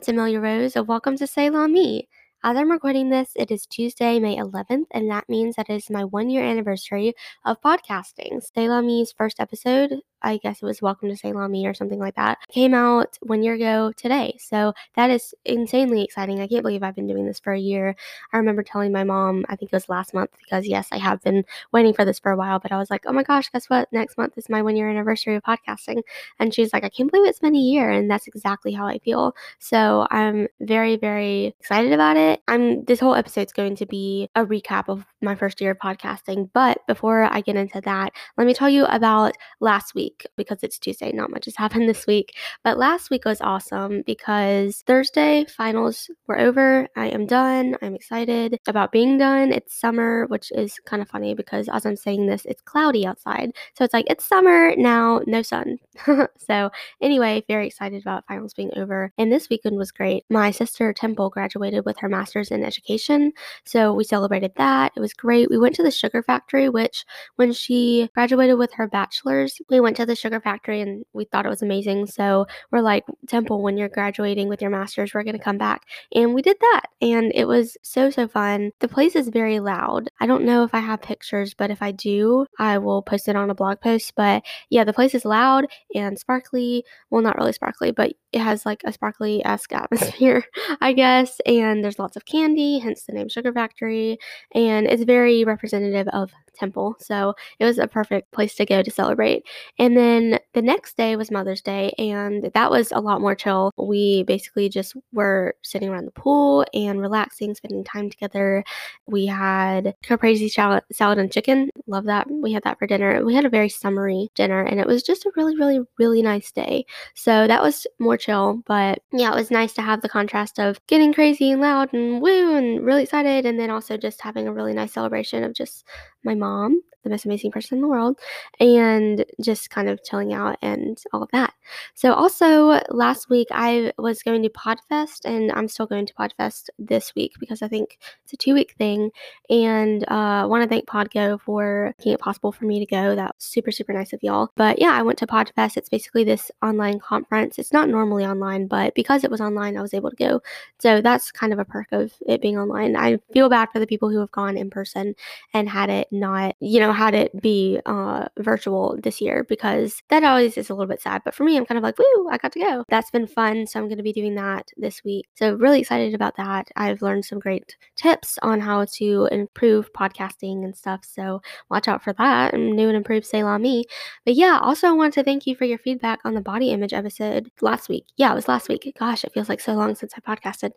it's Amelia Rose, and welcome to Selah Me. As I'm recording this, it is Tuesday, May 11th, and that means that it is my one year anniversary of podcasting. Selah Me's first episode I guess it was Welcome to La Me or something like that, came out one year ago today. So that is insanely exciting. I can't believe I've been doing this for a year. I remember telling my mom, I think it was last month, because yes, I have been waiting for this for a while, but I was like, oh my gosh, guess what? Next month is my one year anniversary of podcasting. And she's like, I can't believe it's been a year. And that's exactly how I feel. So I'm very, very excited about it. I'm this whole episode's going to be a recap of my first year of podcasting. But before I get into that, let me tell you about last week week because it's Tuesday. Not much has happened this week. But last week was awesome because Thursday finals were over. I am done. I'm excited about being done. It's summer, which is kind of funny because as I'm saying this, it's cloudy outside. So it's like it's summer now, no sun. so anyway, very excited about finals being over. And this weekend was great. My sister Temple graduated with her master's in education. So we celebrated that. It was great. We went to the sugar factory, which when she graduated with her bachelor's, we went to the sugar factory and we thought it was amazing. So we're like, Temple, when you're graduating with your master's, we're going to come back. And we did that. And it was so, so fun. The place is very loud. I don't know if I have pictures, but if I do, I will post it on a blog post. But yeah, the place is loud and sparkly. Well, not really sparkly, but it has like a sparkly esque atmosphere, I guess. And there's lots of candy, hence the name Sugar Factory. And it's very representative of Temple. So it was a perfect place to go to celebrate. And then the next day was Mother's Day, and that was a lot more chill. We basically just were sitting around the pool and relaxing, spending time together. We had caprese salad, salad and chicken. Love that. We had that for dinner. We had a very summery dinner, and it was just a really, really, really nice day. So that was more chill. But yeah, it was nice to have the contrast of getting crazy and loud and woo and really excited, and then also just having a really nice celebration of just my mom the most amazing person in the world, and just kind of chilling out and all of that. So, also last week I was going to Podfest, and I'm still going to Podfest this week because I think it's a two week thing. And uh, want to thank Podgo for making it possible for me to go. That was super, super nice of y'all. But yeah, I went to Podfest. It's basically this online conference. It's not normally online, but because it was online, I was able to go. So, that's kind of a perk of it being online. I feel bad for the people who have gone in person and had it not, you know, know, had it be uh, virtual this year because that always is a little bit sad. But for me, I'm kind of like, woo, I got to go. That's been fun. So I'm going to be doing that this week. So really excited about that. I've learned some great tips on how to improve podcasting and stuff. So watch out for that. I'm new and improved Selah Me. But yeah, also I want to thank you for your feedback on the body image episode last week. Yeah, it was last week. Gosh, it feels like so long since I podcasted.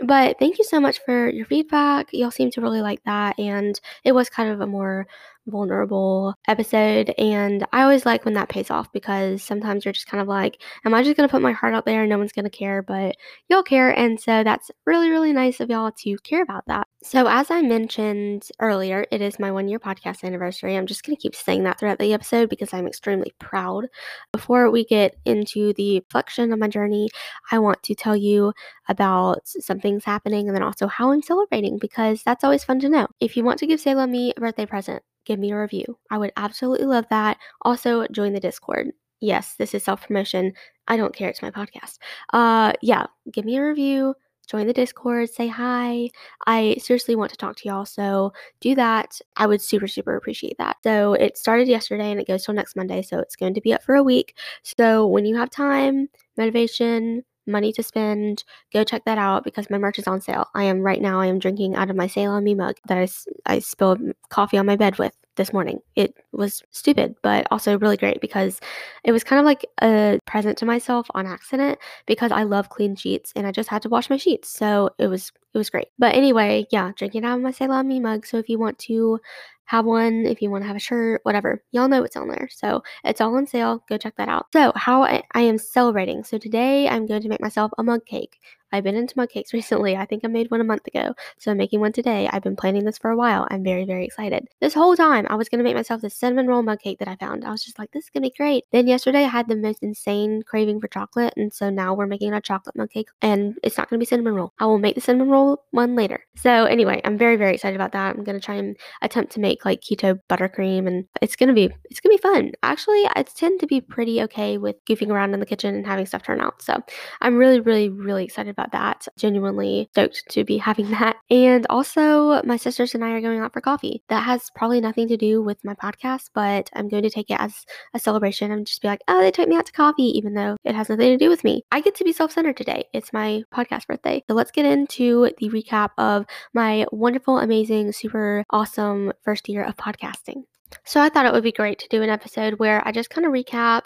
But thank you so much for your feedback. Y'all seem to really like that. And it was kind of a more vulnerable episode. And I always like when that pays off because sometimes you're just kind of like, am I just going to put my heart out there and no one's going to care? But y'all care. And so that's really, really nice of y'all to care about that. So, as I mentioned earlier, it is my one year podcast anniversary. I'm just going to keep saying that throughout the episode because I'm extremely proud. Before we get into the reflection of my journey, I want to tell you about some things happening and then also how I'm celebrating because that's always fun to know. If you want to give Say Me a birthday present, give me a review. I would absolutely love that. Also, join the Discord. Yes, this is self promotion. I don't care. It's my podcast. Uh, yeah, give me a review. Join the Discord, say hi. I seriously want to talk to y'all, so do that. I would super, super appreciate that. So it started yesterday and it goes till next Monday, so it's going to be up for a week. So when you have time, motivation, money to spend, go check that out because my merch is on sale. I am right now, I am drinking out of my Say on Me mug that I, I spilled coffee on my bed with this morning. It was stupid, but also really great because it was kind of like a present to myself on accident because I love clean sheets and I just had to wash my sheets. So it was it was great. But anyway, yeah, drinking out of my Say Me mug. So if you want to have one, if you want to have a shirt, whatever. Y'all know it's on there. So it's all on sale. Go check that out. So, how I, I am celebrating. So, today I'm going to make myself a mug cake. I've been into mug cakes recently. I think I made one a month ago. So I'm making one today. I've been planning this for a while. I'm very, very excited. This whole time, I was going to make myself this cinnamon roll mug cake that I found. I was just like, this is going to be great. Then yesterday, I had the most insane craving for chocolate. And so now we're making a chocolate mug cake. And it's not going to be cinnamon roll. I will make the cinnamon roll one later. So anyway, I'm very, very excited about that. I'm going to try and attempt to make like keto buttercream. And it's going to be, it's going to be fun. Actually, I tend to be pretty okay with goofing around in the kitchen and having stuff turn out. So I'm really, really, really excited about that. Genuinely stoked to be having that. And also, my sisters and I are going out for coffee. That has probably nothing to do with my podcast, but I'm going to take it as a celebration and just be like, oh, they took me out to coffee, even though it has nothing to do with me. I get to be self centered today. It's my podcast birthday. So let's get into the recap of my wonderful, amazing, super awesome first year of podcasting. So I thought it would be great to do an episode where I just kind of recap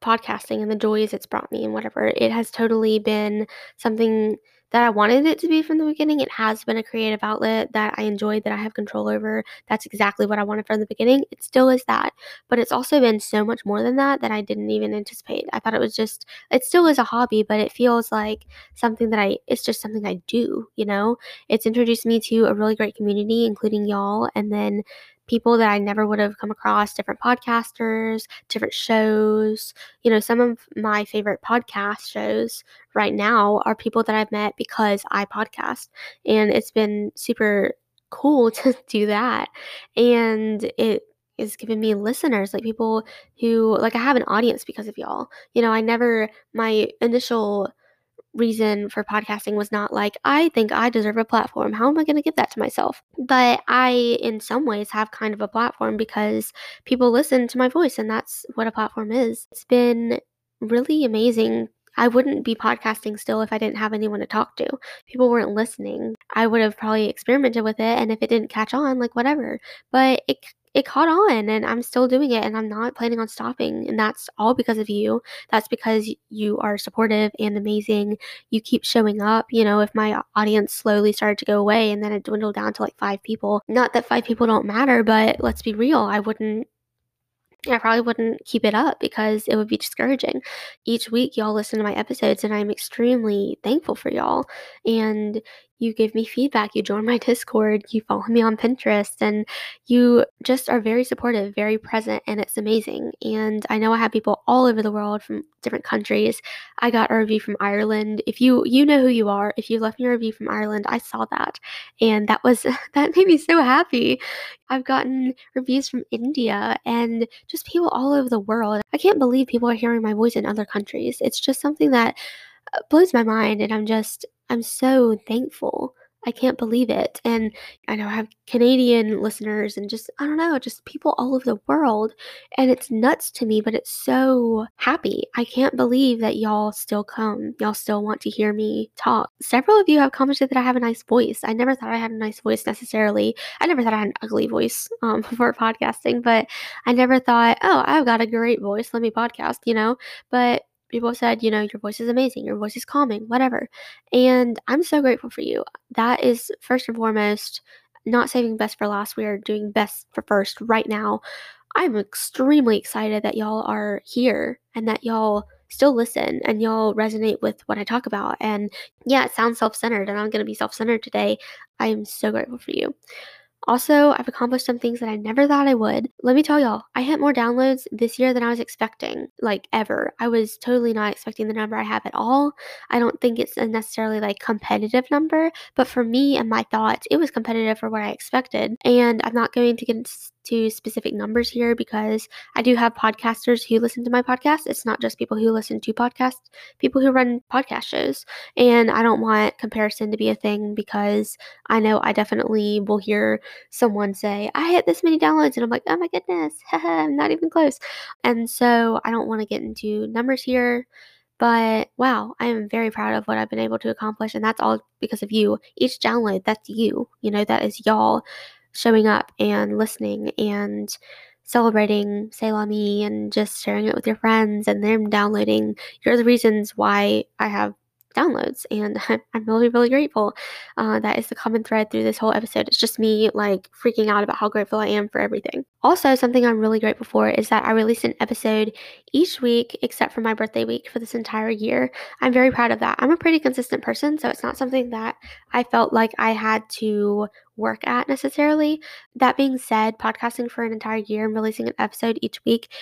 podcasting and the joys it's brought me and whatever. It has totally been something that I wanted it to be from the beginning. It has been a creative outlet that I enjoyed, that I have control over. That's exactly what I wanted from the beginning. It still is that, but it's also been so much more than that that I didn't even anticipate. I thought it was just, it still is a hobby, but it feels like something that I, it's just something I do, you know? It's introduced me to a really great community, including y'all, and then people that I never would have come across, different podcasters, different shows. You know, some of my favorite podcast shows right now are people that I've met because I podcast. And it's been super cool to do that. And it is giving me listeners, like people who, like, I have an audience because of y'all. You know, I never, my initial reason for podcasting was not like, I think I deserve a platform. How am I going to give that to myself? But I, in some ways, have kind of a platform because people listen to my voice, and that's what a platform is. It's been really amazing. I wouldn't be podcasting still if I didn't have anyone to talk to. People weren't listening. I would have probably experimented with it, and if it didn't catch on, like whatever. But it it caught on and I'm still doing it and I'm not planning on stopping. And that's all because of you. That's because you are supportive and amazing. You keep showing up. You know, if my audience slowly started to go away and then it dwindled down to like five people, not that five people don't matter, but let's be real, I wouldn't I probably wouldn't keep it up because it would be discouraging. Each week, y'all listen to my episodes, and I'm extremely thankful for y'all. And you give me feedback, you join my Discord, you follow me on Pinterest, and you just are very supportive, very present, and it's amazing. And I know I have people all over the world from different countries. I got a review from Ireland. If you you know who you are, if you left me a review from Ireland, I saw that. And that was that made me so happy. I've gotten reviews from India and just people all over the world. I can't believe people are hearing my voice in other countries. It's just something that blows my mind and I'm just I'm so thankful. I can't believe it. And I know I have Canadian listeners and just, I don't know, just people all over the world. And it's nuts to me, but it's so happy. I can't believe that y'all still come. Y'all still want to hear me talk. Several of you have commented that I have a nice voice. I never thought I had a nice voice necessarily. I never thought I had an ugly voice um, before podcasting, but I never thought, oh, I've got a great voice. Let me podcast, you know? But people said, you know, your voice is amazing, your voice is calming, whatever. And I'm so grateful for you. That is first and foremost not saving best for last. We are doing best for first right now. I'm extremely excited that y'all are here and that y'all still listen and y'all resonate with what I talk about. And yeah, it sounds self centered, and I'm going to be self centered today. I am so grateful for you. Also, I've accomplished some things that I never thought I would. Let me tell y'all, I hit more downloads this year than I was expecting, like ever. I was totally not expecting the number I have at all. I don't think it's a necessarily like competitive number, but for me and my thoughts, it was competitive for what I expected. And I'm not going to get to specific numbers here because I do have podcasters who listen to my podcast. It's not just people who listen to podcasts, people who run podcast shows. And I don't want comparison to be a thing because I know I definitely will hear someone say, I hit this many downloads. And I'm like, oh my goodness, I'm not even close. And so I don't want to get into numbers here. But wow, I am very proud of what I've been able to accomplish. And that's all because of you. Each download, that's you. You know, that is y'all showing up and listening and celebrating Selah Me and just sharing it with your friends and them downloading. You're the reasons why I have downloads and i'm really really grateful uh, that is the common thread through this whole episode. It's just me like freaking out about how grateful i am for everything. Also something i'm really grateful for is that i release an episode each week except for my birthday week for this entire year. I'm very proud of that. I'm a pretty consistent person so it's not something that i felt like i had to work at necessarily. That being said podcasting for an entire year and releasing an episode each week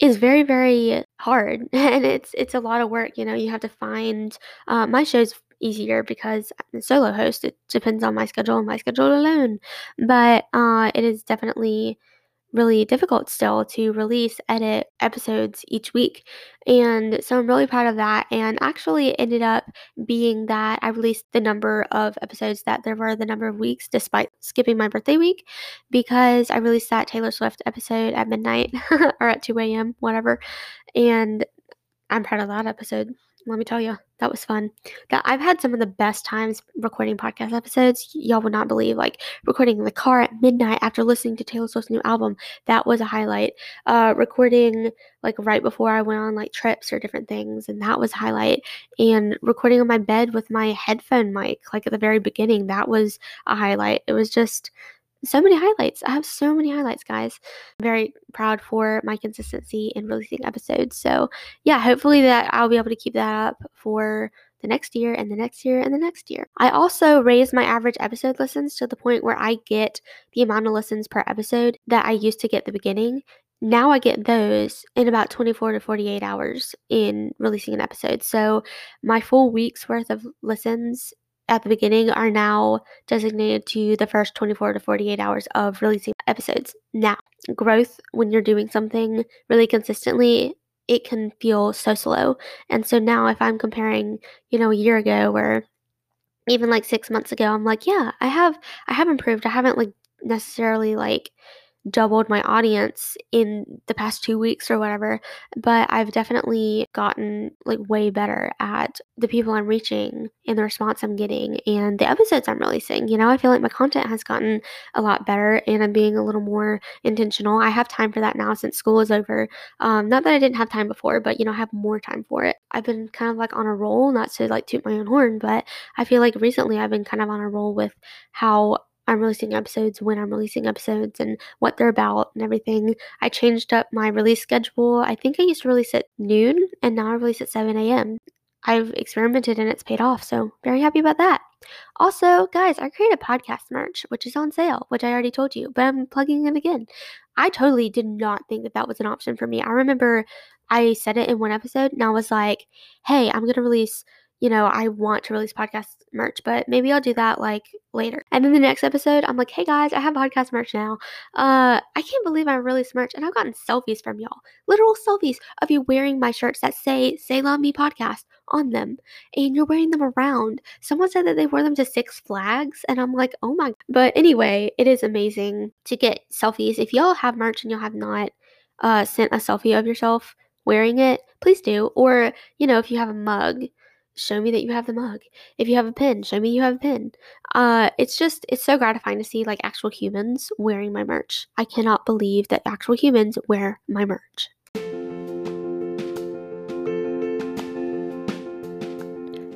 is very very hard and it's it's a lot of work you know you have to find uh, my show's easier because I'm a solo host it depends on my schedule and my schedule alone but uh, it is definitely really difficult still to release, edit episodes each week. And so I'm really proud of that. And actually, it ended up being that I released the number of episodes that there were the number of weeks despite skipping my birthday week because I released that Taylor Swift episode at midnight or at 2 a.m., whatever. And I'm proud of that episode let me tell you, that was fun. That I've had some of the best times recording podcast episodes. Y'all would not believe, like recording in the car at midnight after listening to Taylor Swift's new album. That was a highlight. Uh, recording like right before I went on like trips or different things, and that was a highlight. And recording on my bed with my headphone mic, like at the very beginning, that was a highlight. It was just so many highlights. I have so many highlights, guys. Very proud for my consistency in releasing episodes. So, yeah, hopefully that I'll be able to keep that up for the next year and the next year and the next year. I also raised my average episode listens to the point where I get the amount of listens per episode that I used to get at the beginning. Now I get those in about 24 to 48 hours in releasing an episode. So my full week's worth of listens at the beginning are now designated to the first 24 to 48 hours of releasing episodes. Now, growth when you're doing something really consistently, it can feel so slow. And so now if I'm comparing, you know, a year ago or even like 6 months ago, I'm like, yeah, I have I have improved. I haven't like necessarily like doubled my audience in the past two weeks or whatever, but I've definitely gotten like way better at the people I'm reaching and the response I'm getting and the episodes I'm releasing. You know, I feel like my content has gotten a lot better and I'm being a little more intentional. I have time for that now since school is over. Um, not that I didn't have time before, but you know, I have more time for it. I've been kind of like on a roll, not to like toot my own horn, but I feel like recently I've been kind of on a roll with how I'm releasing episodes, when I'm releasing episodes, and what they're about and everything. I changed up my release schedule. I think I used to release at noon, and now I release at 7 a.m. I've experimented and it's paid off, so very happy about that. Also, guys, I created podcast merch, which is on sale, which I already told you, but I'm plugging it again. I totally did not think that that was an option for me. I remember I said it in one episode, and I was like, hey, I'm going to release you know, I want to release podcast merch, but maybe I'll do that like later. And then the next episode, I'm like, hey guys, I have podcast merch now. Uh, I can't believe I released merch and I've gotten selfies from y'all. Literal selfies of you wearing my shirts that say Say Love Me Podcast on them. And you're wearing them around. Someone said that they wore them to Six Flags, and I'm like, oh my. But anyway, it is amazing to get selfies. If y'all have merch and y'all have not uh, sent a selfie of yourself wearing it, please do. Or, you know, if you have a mug, show me that you have the mug. If you have a pin, show me you have a pin. Uh, it's just, it's so gratifying to see like actual humans wearing my merch. I cannot believe that actual humans wear my merch.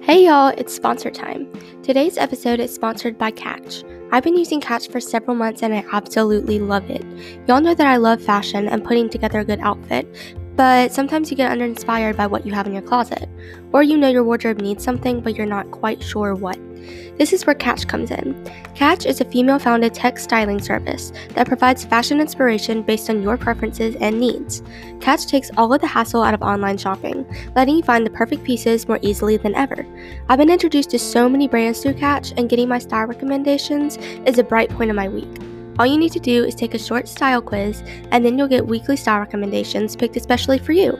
Hey y'all, it's sponsor time. Today's episode is sponsored by Catch. I've been using Catch for several months and I absolutely love it. Y'all know that I love fashion and putting together a good outfit, but sometimes you get uninspired by what you have in your closet, or you know your wardrobe needs something, but you're not quite sure what. This is where Catch comes in. Catch is a female founded tech styling service that provides fashion inspiration based on your preferences and needs. Catch takes all of the hassle out of online shopping, letting you find the perfect pieces more easily than ever. I've been introduced to so many brands through Catch, and getting my style recommendations is a bright point of my week. All you need to do is take a short style quiz, and then you'll get weekly style recommendations picked especially for you.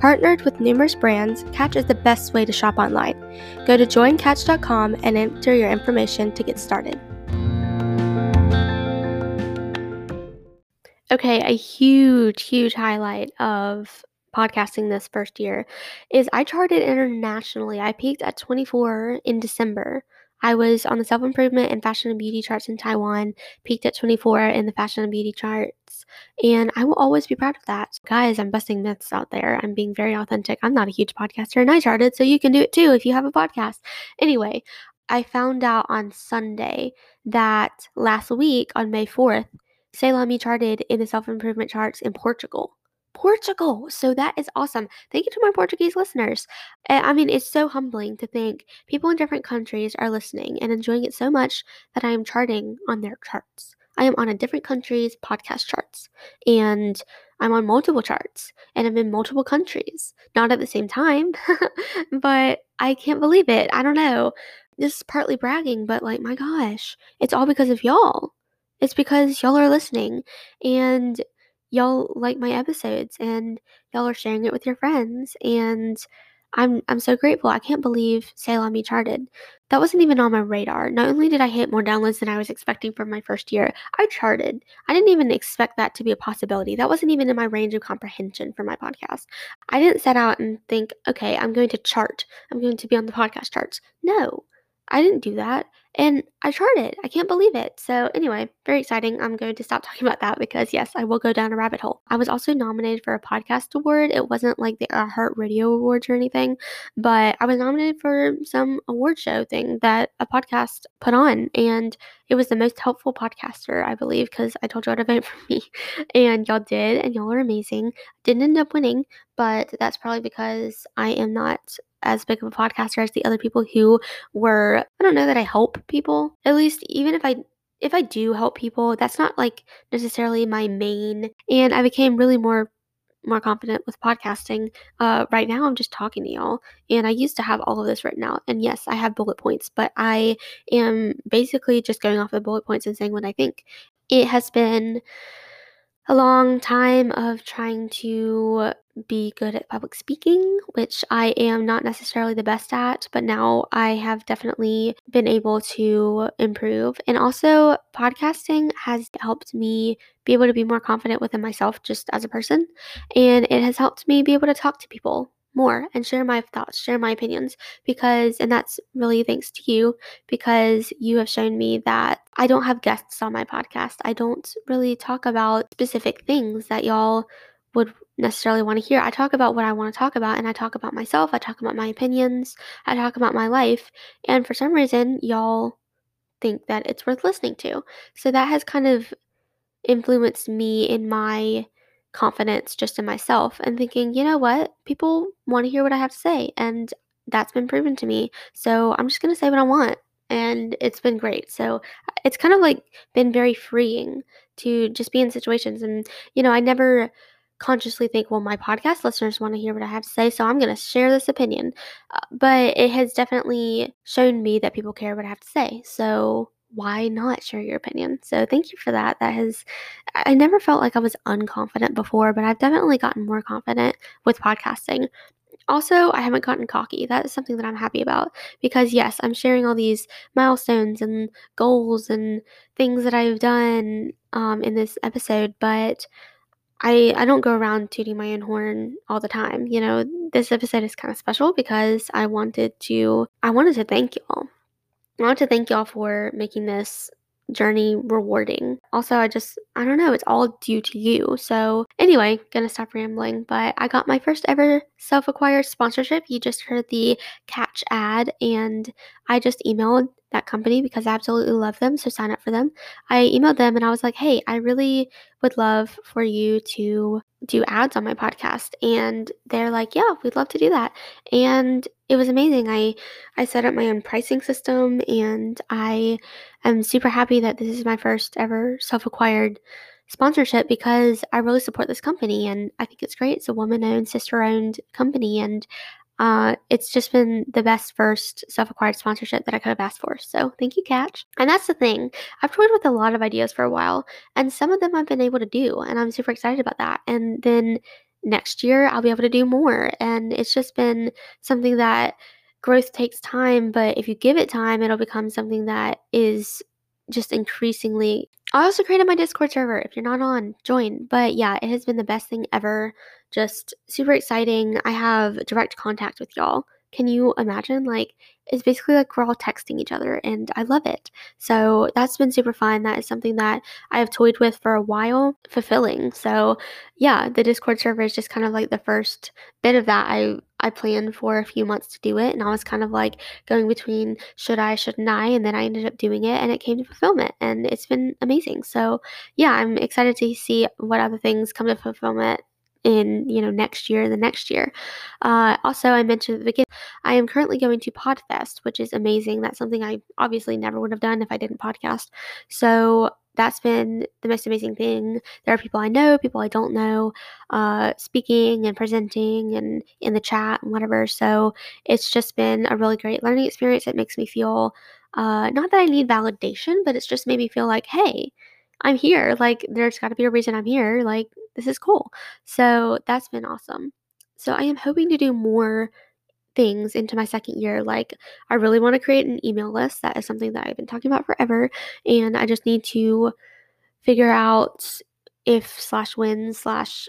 Partnered with numerous brands, Catch is the best way to shop online. Go to joincatch.com and enter your information to get started. Okay, a huge, huge highlight of podcasting this first year is I charted internationally. I peaked at 24 in December. I was on the self improvement and fashion and beauty charts in Taiwan, peaked at 24 in the fashion and beauty charts, and I will always be proud of that. So guys, I'm busting myths out there. I'm being very authentic. I'm not a huge podcaster, and I charted, so you can do it too if you have a podcast. Anyway, I found out on Sunday that last week on May 4th, Selah Me charted in the self improvement charts in Portugal. Portugal. So that is awesome. Thank you to my Portuguese listeners. I mean, it's so humbling to think people in different countries are listening and enjoying it so much that I am charting on their charts. I am on a different country's podcast charts and I'm on multiple charts and I'm in multiple countries. Not at the same time, but I can't believe it. I don't know. This is partly bragging, but like, my gosh, it's all because of y'all. It's because y'all are listening. And y'all like my episodes and y'all are sharing it with your friends and I'm I'm so grateful. I can't believe Sail on Me charted. That wasn't even on my radar. Not only did I hit more downloads than I was expecting for my first year, I charted. I didn't even expect that to be a possibility. That wasn't even in my range of comprehension for my podcast. I didn't set out and think, okay, I'm going to chart. I'm going to be on the podcast charts. No. I didn't do that. And I charted. I can't believe it. So, anyway, very exciting. I'm going to stop talking about that because, yes, I will go down a rabbit hole. I was also nominated for a podcast award. It wasn't like the uh, Heart Radio Awards or anything, but I was nominated for some award show thing that a podcast put on. And it was the most helpful podcaster, I believe, because I told y'all to vote for me. And y'all did, and y'all are amazing. Didn't end up winning, but that's probably because I am not as big of a podcaster as the other people who were I don't know that I help people. At least even if I if I do help people, that's not like necessarily my main and I became really more more confident with podcasting. Uh, right now, I'm just talking to y'all, and I used to have all of this written out. And yes, I have bullet points, but I am basically just going off the bullet points and saying what I think. It has been a long time of trying to be good at public speaking, which I am not necessarily the best at, but now I have definitely been able to improve. And also, podcasting has helped me be able to be more confident within myself just as a person. And it has helped me be able to talk to people more and share my thoughts, share my opinions because, and that's really thanks to you because you have shown me that I don't have guests on my podcast. I don't really talk about specific things that y'all would necessarily want to hear. I talk about what I want to talk about and I talk about myself. I talk about my opinions. I talk about my life. And for some reason, y'all think that it's worth listening to. So that has kind of influenced me in my confidence just in myself and thinking, you know what? People want to hear what I have to say. And that's been proven to me. So I'm just going to say what I want. And it's been great. So it's kind of like been very freeing to just be in situations. And, you know, I never consciously think, well, my podcast listeners want to hear what I have to say, so I'm going to share this opinion. Uh, but it has definitely shown me that people care what I have to say. So why not share your opinion? So thank you for that. That has, I never felt like I was unconfident before, but I've definitely gotten more confident with podcasting. Also, I haven't gotten cocky. That is something that I'm happy about because, yes, I'm sharing all these milestones and goals and things that I've done um, in this episode, but I I don't go around tooting my own horn all the time. You know, this episode is kind of special because I wanted to I wanted to thank y'all. I want to thank y'all for making this journey rewarding. Also, I just, I don't know, it's all due to you. So, anyway, gonna stop rambling, but I got my first ever self acquired sponsorship. You just heard the catch ad, and I just emailed that company because I absolutely love them. So, sign up for them. I emailed them and I was like, hey, I really would love for you to do ads on my podcast. And they're like, yeah, we'd love to do that. And it was amazing. I I set up my own pricing system and I am super happy that this is my first ever self-acquired sponsorship because I really support this company and I think it's great. It's a woman-owned, sister-owned company and uh, it's just been the best first self acquired sponsorship that I could have asked for. So thank you, Catch. And that's the thing. I've toyed with a lot of ideas for a while, and some of them I've been able to do, and I'm super excited about that. And then next year, I'll be able to do more. And it's just been something that growth takes time, but if you give it time, it'll become something that is just increasingly. I also created my Discord server. If you're not on, join. But yeah, it has been the best thing ever. Just super exciting. I have direct contact with y'all. Can you imagine? Like, it's basically like we're all texting each other, and I love it. So that's been super fun. That is something that I have toyed with for a while, fulfilling. So yeah, the Discord server is just kind of like the first bit of that. I I planned for a few months to do it, and I was kind of like going between should I, shouldn't I, and then I ended up doing it, and it came to fulfillment, and it's been amazing. So yeah, I'm excited to see what other things come to fulfillment in you know next year and the next year. Uh, also i mentioned at the beginning i am currently going to podfest which is amazing. That's something i obviously never would have done if i didn't podcast. So that's been the most amazing thing. There are people i know people i don't know uh, speaking and presenting and in the chat and whatever. So it's just been a really great learning experience. It makes me feel uh, not that i need validation but it's just made me feel like hey i'm here. Like there's got to be a reason i'm here. Like this is cool. So that's been awesome. So I am hoping to do more things into my second year. Like, I really want to create an email list. That is something that I've been talking about forever. And I just need to figure out if slash when slash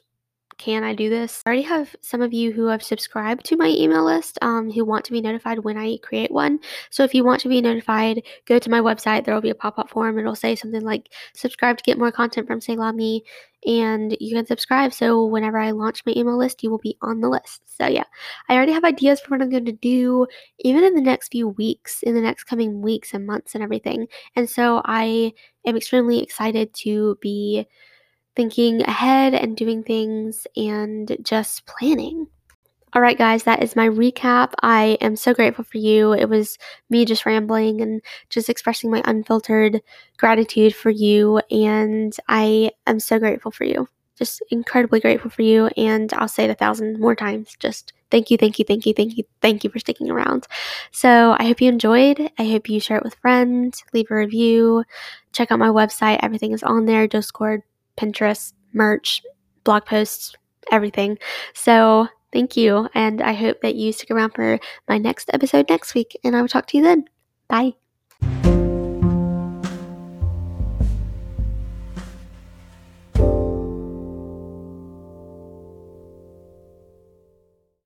can I do this? I already have some of you who have subscribed to my email list um, who want to be notified when I create one. So if you want to be notified, go to my website. There will be a pop up form. It'll say something like subscribe to get more content from Selah Me. And you can subscribe. So whenever I launch my email list, you will be on the list. So yeah, I already have ideas for what I'm going to do, even in the next few weeks, in the next coming weeks and months and everything. And so I am extremely excited to be thinking ahead and doing things and just planning. All right, guys, that is my recap. I am so grateful for you. It was me just rambling and just expressing my unfiltered gratitude for you. And I am so grateful for you. Just incredibly grateful for you. And I'll say it a thousand more times. Just thank you, thank you, thank you, thank you, thank you for sticking around. So I hope you enjoyed. I hope you share it with friends, leave a review, check out my website. Everything is on there. Discord Pinterest, merch, blog posts, everything. So thank you. And I hope that you stick around for my next episode next week. And I will talk to you then. Bye.